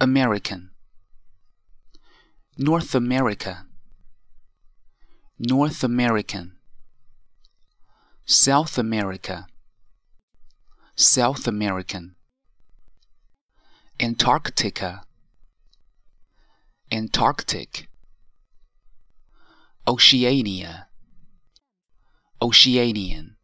American North America North American South America South American Antarctica Antarctic Oceania Oceanian